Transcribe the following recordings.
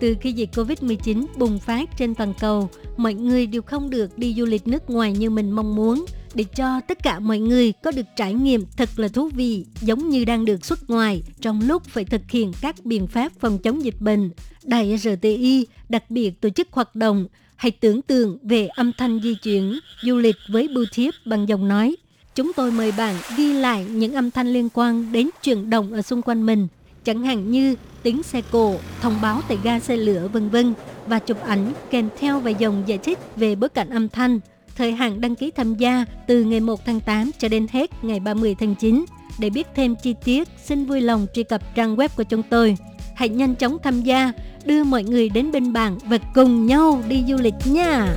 Từ khi dịch Covid-19 bùng phát trên toàn cầu, mọi người đều không được đi du lịch nước ngoài như mình mong muốn để cho tất cả mọi người có được trải nghiệm thật là thú vị giống như đang được xuất ngoài trong lúc phải thực hiện các biện pháp phòng chống dịch bệnh. Đài RTI đặc biệt tổ chức hoạt động Hãy tưởng tượng về âm thanh di chuyển, du lịch với bưu thiếp bằng giọng nói. Chúng tôi mời bạn ghi lại những âm thanh liên quan đến chuyển động ở xung quanh mình, chẳng hạn như tiếng xe cộ, thông báo tại ga xe lửa vân vân và chụp ảnh kèm theo vài dòng giải thích về bối cảnh âm thanh. Thời hạn đăng ký tham gia từ ngày 1 tháng 8 cho đến hết ngày 30 tháng 9. Để biết thêm chi tiết, xin vui lòng truy cập trang web của chúng tôi. Hãy nhanh chóng tham gia đưa mọi người đến bên bạn và cùng nhau đi du lịch nha.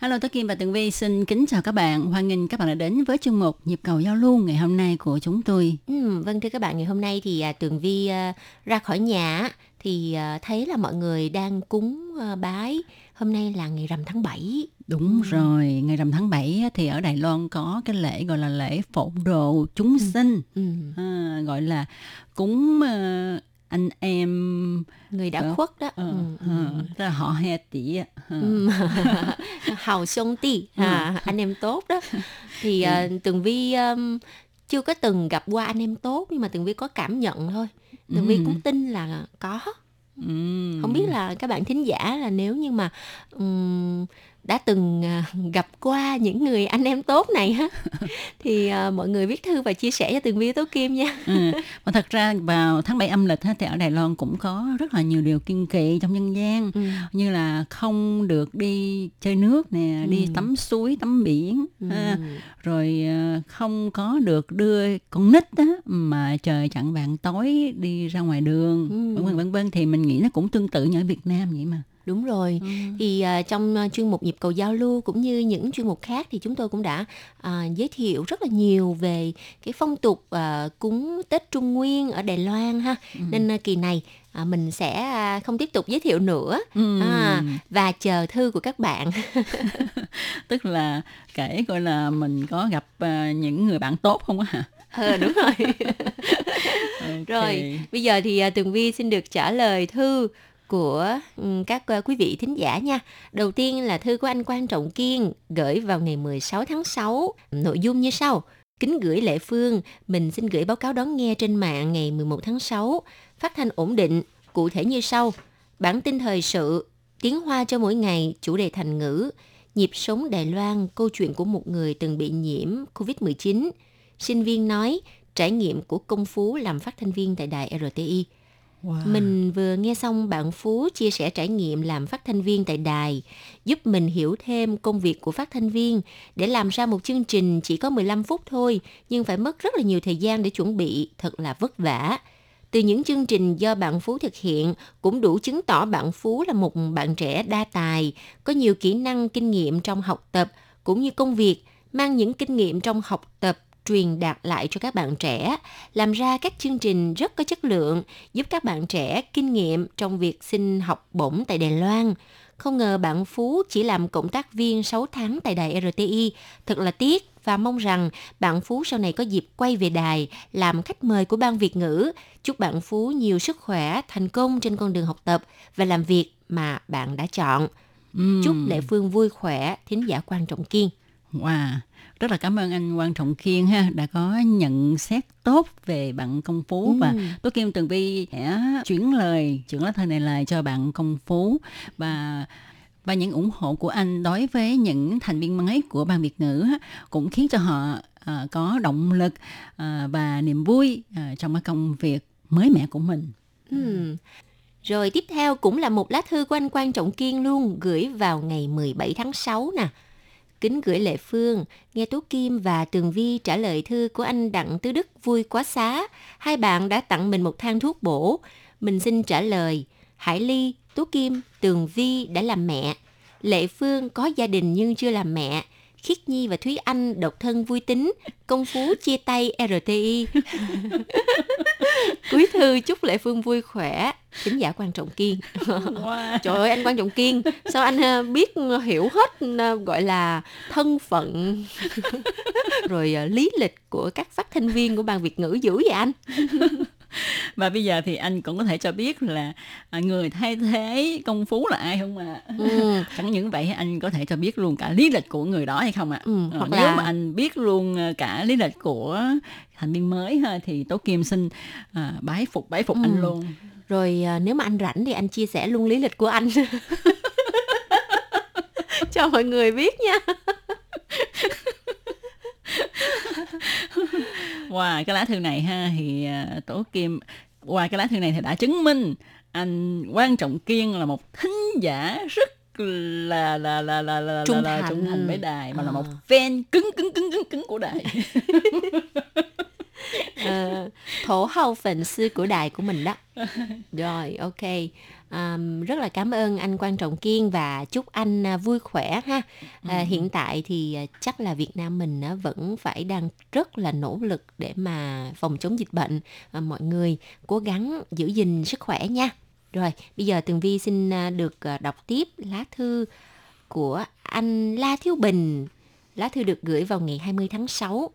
Hello, Tố Kim và Tường Vi xin kính chào các bạn. Hoan nghênh các bạn đã đến với chương mục Nhịp cầu giao lưu ngày hôm nay của chúng tôi. Ừ, vâng thưa các bạn, ngày hôm nay thì à, Tường Vi à, ra khỏi nhà thì à, thấy là mọi người đang cúng à, bái. Hôm nay là ngày rằm tháng 7. Đúng ừ. rồi, ngày rằm tháng 7 thì ở Đài Loan có cái lễ gọi là lễ phổ độ chúng sinh. Ừ. À, gọi là cúng uh, anh em người đã khuất đó. Ừ, ừ. Ừ. họ he tỷ ừ. hào sông tỷ à, anh em tốt đó. Thì uh, tường vi um, chưa có từng gặp qua anh em tốt nhưng mà tường vi có cảm nhận thôi. Tường vi cũng tin là có. Không biết là các bạn thính giả là nếu như mà um, đã từng à, gặp qua những người anh em tốt này ha thì uh, mọi người viết thư và chia sẻ cho từng vi tố kim nha ừ. mà thật ra vào tháng 7 âm lịch thì ở Đài Loan cũng có rất là nhiều điều kiên kỵ trong nhân gian ừ. như là không được đi chơi nước nè ừ. đi tắm suối tắm biển ừ. ha. rồi uh, không có được đưa con nít á, mà trời chặn vàng tối đi ra ngoài đường ừ. vân vân vân vân thì mình nghĩ nó cũng tương tự như ở Việt Nam vậy mà Đúng rồi. Ừ. Thì uh, trong uh, chuyên mục nhịp cầu giao lưu cũng như những chuyên mục khác thì chúng tôi cũng đã uh, giới thiệu rất là nhiều về cái phong tục uh, cúng Tết Trung Nguyên ở Đài Loan ha. Ừ. Nên uh, kỳ này à, mình sẽ à, không tiếp tục giới thiệu nữa ừ. à, và chờ thư của các bạn tức là kể coi là mình có gặp uh, những người bạn tốt không á hả ờ đúng rồi okay. rồi bây giờ thì uh, tường vi xin được trả lời thư của các ờ, quý vị thính giả nha. Đầu tiên là thư của anh Quan Trọng Kiên gửi vào ngày 16 tháng 6. Nội dung như sau. Kính gửi Lệ Phương, mình xin gửi báo cáo đón nghe trên mạng ngày 11 tháng 6. Phát thanh ổn định, cụ thể như sau. Bản tin thời sự, tiếng hoa cho mỗi ngày, chủ đề thành ngữ, nhịp sống Đài Loan, câu chuyện của một người từng bị nhiễm COVID-19. Sinh viên nói, trải nghiệm của công phú làm phát thanh viên tại đài RTI. Wow. Mình vừa nghe xong bạn Phú chia sẻ trải nghiệm làm phát thanh viên tại đài, giúp mình hiểu thêm công việc của phát thanh viên để làm ra một chương trình chỉ có 15 phút thôi, nhưng phải mất rất là nhiều thời gian để chuẩn bị, thật là vất vả. Từ những chương trình do bạn Phú thực hiện cũng đủ chứng tỏ bạn Phú là một bạn trẻ đa tài, có nhiều kỹ năng, kinh nghiệm trong học tập cũng như công việc, mang những kinh nghiệm trong học tập truyền đạt lại cho các bạn trẻ, làm ra các chương trình rất có chất lượng, giúp các bạn trẻ kinh nghiệm trong việc xin học bổng tại Đài Loan. Không ngờ bạn Phú chỉ làm cộng tác viên 6 tháng tại đài RTI. Thật là tiếc và mong rằng bạn Phú sau này có dịp quay về đài làm khách mời của ban Việt ngữ. Chúc bạn Phú nhiều sức khỏe, thành công trên con đường học tập và làm việc mà bạn đã chọn. Uhm. Chúc Lệ Phương vui khỏe, thính giả quan trọng kiên. Wow, rất là cảm ơn anh Quan Trọng Kiên ha đã có nhận xét tốt về bạn Công Phú ừ. và tôi Kim Tường Vi sẽ chuyển lời chuyển lá thư này lại cho bạn Công Phú và và những ủng hộ của anh đối với những thành viên mới của ban Việt ngữ cũng khiến cho họ uh, có động lực uh, và niềm vui uh, trong cái công việc mới mẻ của mình. Ừ. Rồi tiếp theo cũng là một lá thư của anh Quan Trọng Kiên luôn gửi vào ngày 17 tháng 6 nè. Kính gửi Lệ Phương, nghe tú Kim và Tường Vi trả lời thư của anh Đặng Tứ Đức vui quá xá. Hai bạn đã tặng mình một thang thuốc bổ. Mình xin trả lời, Hải Ly, tú Kim, Tường Vi đã làm mẹ. Lệ Phương có gia đình nhưng chưa làm mẹ. Khiết Nhi và Thúy Anh độc thân vui tính, công phú chia tay RTI. Cuối thư chúc Lệ Phương vui khỏe, thính giả quan trọng kiên. Wow. Trời ơi anh quan trọng kiên, sao anh ờ, biết hiểu hết ờ, gọi là thân phận rồi ờ, lý lịch của các phát thanh viên của ban Việt ngữ dữ vậy anh? và bây giờ thì anh cũng có thể cho biết là à, người thay thế công phú là ai không ạ à? ừ. chẳng những vậy anh có thể cho biết luôn cả lý lịch của người đó hay không ạ à? ừ, hoặc nếu là... mà anh biết luôn à, cả lý lịch của thành viên mới ha thì tố kim xin à, bái phục bái phục ừ. anh luôn rồi à, nếu mà anh rảnh thì anh chia sẻ luôn lý lịch của anh. Cho mọi người biết nha. Qua cái lá thư này ha thì uh, tố kim qua cái lá thư này thì đã chứng minh anh quan trọng kiên là một thính giả rất là là là là là trung là, là trung thành. với đài mà à. là một fan cứng cứng cứng cứng cứng của đài uh, thổ hậu phần sư của đài của mình đó. Rồi ok. Um, rất là cảm ơn anh quan trọng kiên và chúc anh uh, vui khỏe ha. Ừ. hiện tại thì uh, chắc là việt nam mình uh, vẫn phải đang rất là nỗ lực để mà phòng chống dịch bệnh. Uh, mọi người cố gắng giữ gìn sức khỏe nha. Rồi bây giờ tường vi xin được đọc tiếp lá thư của anh la thiếu bình. Lá thư được gửi vào ngày 20 tháng 6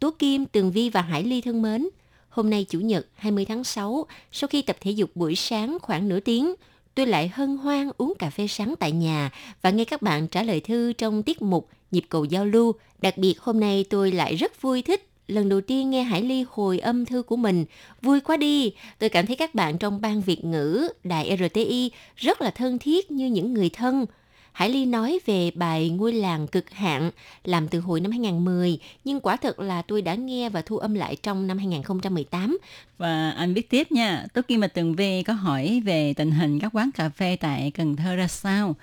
Tú Kim, Tường Vi và Hải Ly thân mến, hôm nay Chủ nhật 20 tháng 6, sau khi tập thể dục buổi sáng khoảng nửa tiếng, tôi lại hân hoan uống cà phê sáng tại nhà và nghe các bạn trả lời thư trong tiết mục Nhịp cầu giao lưu. Đặc biệt hôm nay tôi lại rất vui thích lần đầu tiên nghe Hải Ly hồi âm thư của mình. Vui quá đi, tôi cảm thấy các bạn trong ban Việt ngữ, đài RTI rất là thân thiết như những người thân. Hải Ly nói về bài Ngôi làng cực hạn làm từ hồi năm 2010, nhưng quả thật là tôi đã nghe và thu âm lại trong năm 2018. Và anh biết tiếp nha, tôi khi mà Tường Vi có hỏi về tình hình các quán cà phê tại Cần Thơ ra sao.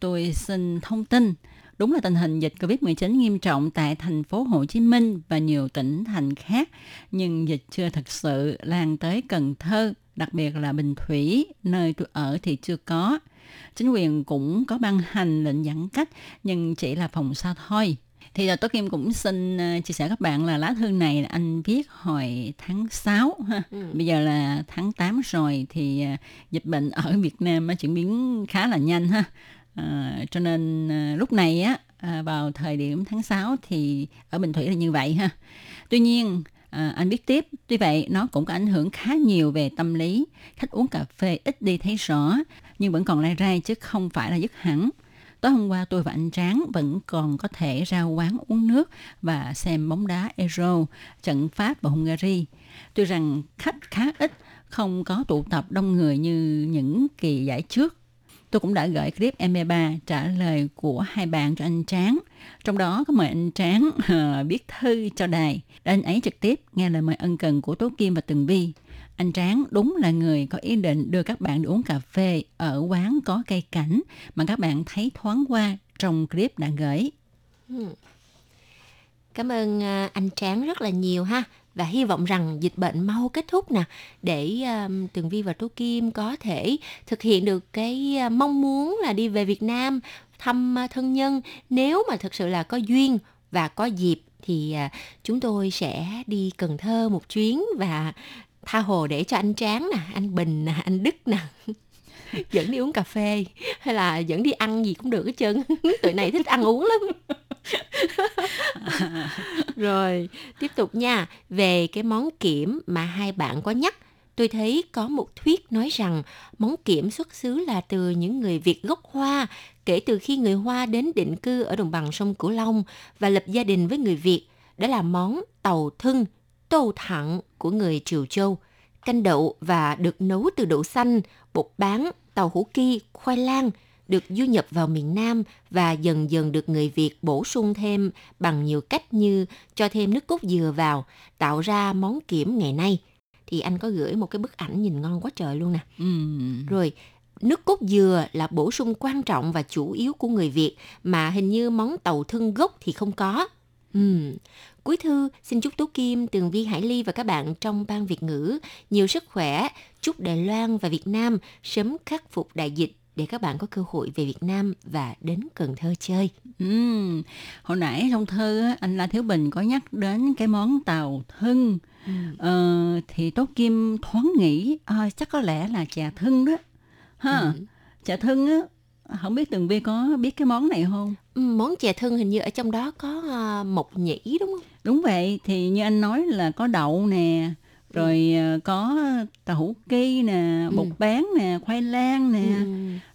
Tôi xin thông tin. Đúng là tình hình dịch Covid-19 nghiêm trọng tại thành phố Hồ Chí Minh và nhiều tỉnh thành khác, nhưng dịch chưa thực sự lan tới Cần Thơ, đặc biệt là Bình Thủy, nơi tôi ở thì chưa có chính quyền cũng có ban hành lệnh giãn cách nhưng chỉ là phòng xa thôi thì là Tố Kim cũng xin uh, chia sẻ các bạn là lá thư này anh viết hồi tháng 6 ha. Ừ. Bây giờ là tháng 8 rồi thì uh, dịch bệnh ở Việt Nam uh, chuyển biến khá là nhanh ha. Uh, cho nên lúc này á vào thời điểm tháng 6 thì ở Bình Thủy là như vậy ha. Tuy nhiên À, anh biết tiếp, tuy vậy nó cũng có ảnh hưởng khá nhiều về tâm lý. Khách uống cà phê ít đi thấy rõ, nhưng vẫn còn lai rai chứ không phải là dứt hẳn. Tối hôm qua tôi và anh Tráng vẫn còn có thể ra quán uống nước và xem bóng đá Euro, trận Pháp và Hungary. Tuy rằng khách khá ít, không có tụ tập đông người như những kỳ giải trước. Tôi cũng đã gửi clip MP3 trả lời của hai bạn cho anh Tráng. Trong đó có mời anh Tráng uh, viết thư cho đài. Để anh ấy trực tiếp nghe lời mời ân cần của Tố Kim và Tường Vi. Anh Tráng đúng là người có ý định đưa các bạn đi uống cà phê ở quán có cây cảnh mà các bạn thấy thoáng qua trong clip đã gửi. Ừ. Cảm ơn ờ, anh Tráng rất là nhiều ha và hy vọng rằng dịch bệnh mau kết thúc nè để um, Tường Vi và tú Kim có thể thực hiện được cái uh, mong muốn là đi về Việt Nam thăm uh, thân nhân. Nếu mà thực sự là có duyên và có dịp thì uh, chúng tôi sẽ đi Cần Thơ một chuyến và tha hồ để cho anh Tráng nè, anh Bình nè, anh Đức nè dẫn đi uống cà phê hay là dẫn đi ăn gì cũng được hết trơn. Tụi này thích ăn uống lắm. rồi tiếp tục nha. Về cái món kiểm mà hai bạn có nhắc tôi thấy có một thuyết nói rằng món kiểm xuất xứ là từ những người Việt gốc Hoa kể từ khi người Hoa đến định cư ở đồng bằng sông Cửu Long và lập gia đình với người Việt. Đó là món tàu thân, tô thẳng của người Triều Châu, canh đậu và được nấu từ đậu xanh, bột bán, tàu hủ ki, khoai lang, được du nhập vào miền Nam và dần dần được người Việt bổ sung thêm bằng nhiều cách như cho thêm nước cốt dừa vào, tạo ra món kiểm ngày nay. Thì anh có gửi một cái bức ảnh nhìn ngon quá trời luôn nè. Ừ. Rồi, nước cốt dừa là bổ sung quan trọng và chủ yếu của người Việt mà hình như món tàu thân gốc thì không có. Ừm. Cuối thư, xin chúc Tú Kim, Tường Vi Hải Ly và các bạn trong ban Việt ngữ nhiều sức khỏe, chúc Đài Loan và Việt Nam sớm khắc phục đại dịch để các bạn có cơ hội về Việt Nam và đến Cần Thơ chơi. Ừ. Hồi nãy trong thơ anh La Thiếu Bình có nhắc đến cái món tàu thân. Ừ. Ờ, thì Tố Kim thoáng nghĩ à, chắc có lẽ là trà thân đó. Ha. Ừ. Trà thân á, không biết Tường Vi có biết cái món này không? Món chè thân hình như ở trong đó có à, mộc nhĩ đúng không? Đúng vậy, thì như anh nói là có đậu nè, rồi ờ, có tàu ki nè, bột Ừ. bán nè, khoai lang nè. Ừ.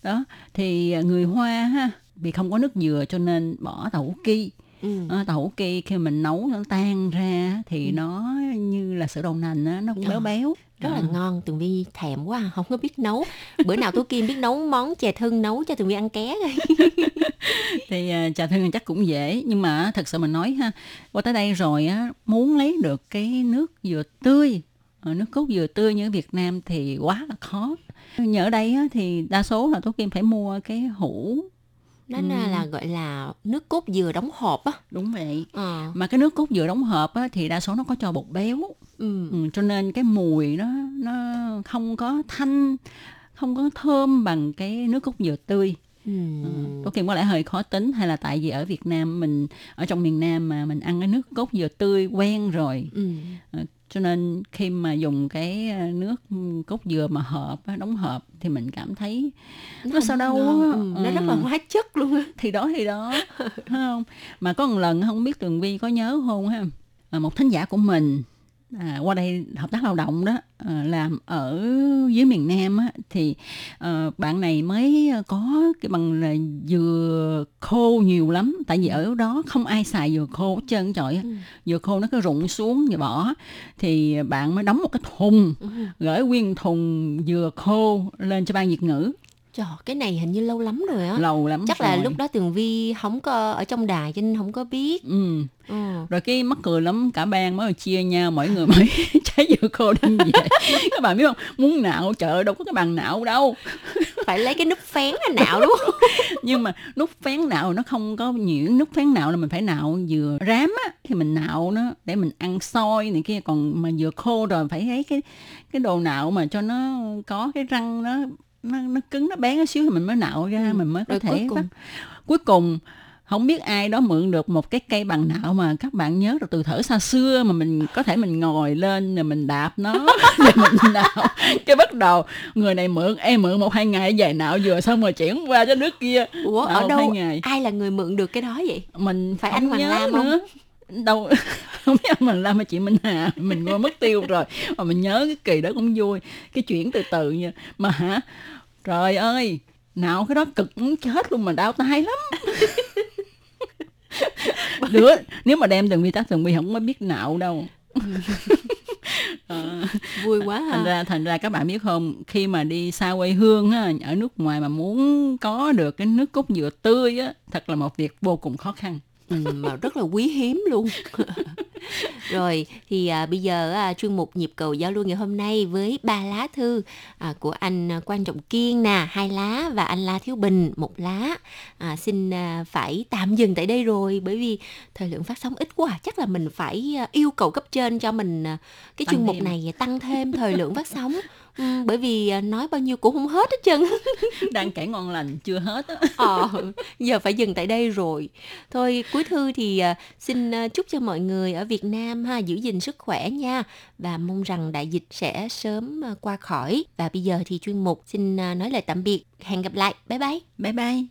Đó, thì ờ, người Hoa ha, vì không có nước dừa cho nên bỏ tàu ki. Ừ. À, tàu hủ ki khi mình nấu nó tan ra thì Ừ. nó như là sữa đậu nành á, nó cũng Ờ. béo béo. rất là Ờ. ngon tường vi thèm quá à, không có biết nấu bữa nào tú kim biết nấu món chè thân nấu cho tường vi ăn ké coi thì à, trà thân chắc cũng dễ nhưng mà thật sự mình nói ha qua tới đây rồi á muốn lấy được cái nước dừa tươi ờ, nước cốt dừa tươi như ở Việt Nam thì quá là khó như ở đây á, thì đa số là Tố Kim phải mua cái hũ nó là, là gọi là nước cốt dừa đóng hộp á. Đúng vậy. Ờ. Mà cái nước cốt dừa đóng hộp á, thì đa số nó có cho bột béo. Ừ. ừ, cho nên cái mùi nó nó không có thanh không có thơm bằng cái nước cốt dừa tươi. Ừ. Tố Kim có lẽ hơi khó tính hay là tại vì ở Việt Nam mình ở trong miền Nam mà mình ăn cái nước cốt dừa tươi quen rồi. Ừ. Cho nên khi mà dùng cái ờ, nước cốt dừa mà hộp á, đóng hộp thì mình cảm thấy nó không sao đâu á. ừ. nó rất là Ừ. hóa chất luôn á thì đó thì đó không mà có một lần không biết Tường Vi có nhớ không ha một thính giả của mình à, qua đây hợp tác lao động đó à, làm ở dưới miền Nam á, thì ờ, bạn này mới có cái bằng là dừa khô nhiều lắm tại vì ở đó không ai xài dừa khô hết trơn trời á. Ừ. dừa khô nó cứ rụng xuống và bỏ thì bạn mới đóng một cái thùng Ừ. gửi nguyên thùng dừa khô lên cho ban Việt ngữ Trời, cái này hình như lâu lắm rồi á. Lâu lắm chắc là rồi. lúc đó tường vi không có ở trong đài cho nên không có biết. Ừ. ừ. rồi cái mắc cười lắm cả ban mới chia nhau mỗi người mấy trái dừa khô đem về các bạn biết không? Muốn nạo chợ đâu có cái bàn nạo đâu. Phải lấy cái nút phén là nạo đúng không? Nhưng mà nút phén nạo nó không có nhuyễn nút phén nạo là mình phải nạo dừa rám á thì mình nạo nó để mình ăn xôi này kia. Còn mà dừa khô rồi phải lấy cái cái đồ nạo mà cho nó có cái răng nó nó, nó cứng nó bén một xíu thì mình mới nạo ra Ừ. mình mới có Rồi thể cuối cùng? bắt cuối cùng không biết ai đó mượn được một cái cây bằng nạo mà các bạn nhớ được từ thở xa xưa mà mình có thể mình ngồi lên rồi mình đạp nó rồi mình nạo cái bắt đầu người này mượn em mượn một hai ngày về nạo vừa xong rồi chuyển qua cho nước kia ủa Nạo ở đâu ngày ai là người mượn được cái đó vậy mình Phải anh Hoàng nhớ Lam không? Đâu không biết Hoàng Lam hay chị Minh Hà mình quên mất tiêu rồi. Mà mình nhớ cái kỳ đó cũng vui cái chuyển từ từ nha. Mà hả? Trời ơi nào cái đó cực muốn chết luôn mà đau tay lắm. Đứa nếu mà đem từng vi tắc từng vi không có biết nạo đâu. Ờ, vui quá ha. thành ra thành ra các bạn biết không khi mà đi xa quê hương á, ở nước ngoài mà muốn có được cái nước cốt dừa tươi á thật là một việc vô cùng khó khăn ừ, mà rất là quý hiếm luôn. Rồi thì à, bây giờ à, chuyên mục nhịp cầu giao lưu ngày hôm nay với ba lá thư à, của anh à, quan trọng kiên nè hai lá và anh la thiếu bình một lá. À, xin à, phải tạm dừng tại đây rồi bởi vì thời lượng phát sóng ít quá chắc là mình phải à, yêu cầu cấp trên cho mình à, cái Tăng chuyên mục này tăng thêm thời lượng phát sóng ừ, bởi vì à, nói bao nhiêu cũng không hết hết trơn. Đang kể ngon lành chưa hết á. Ờ giờ phải dừng tại đây rồi. Thôi cuối thư thì uh, xin uh, chúc cho mọi người ở Việt Nam ha giữ gìn sức khỏe nha. Và mong rằng đại dịch sẽ sớm qua khỏi. Và bây giờ thì chuyên mục xin nói lời tạm biệt. Hẹn gặp lại. Bye bye. Bye bye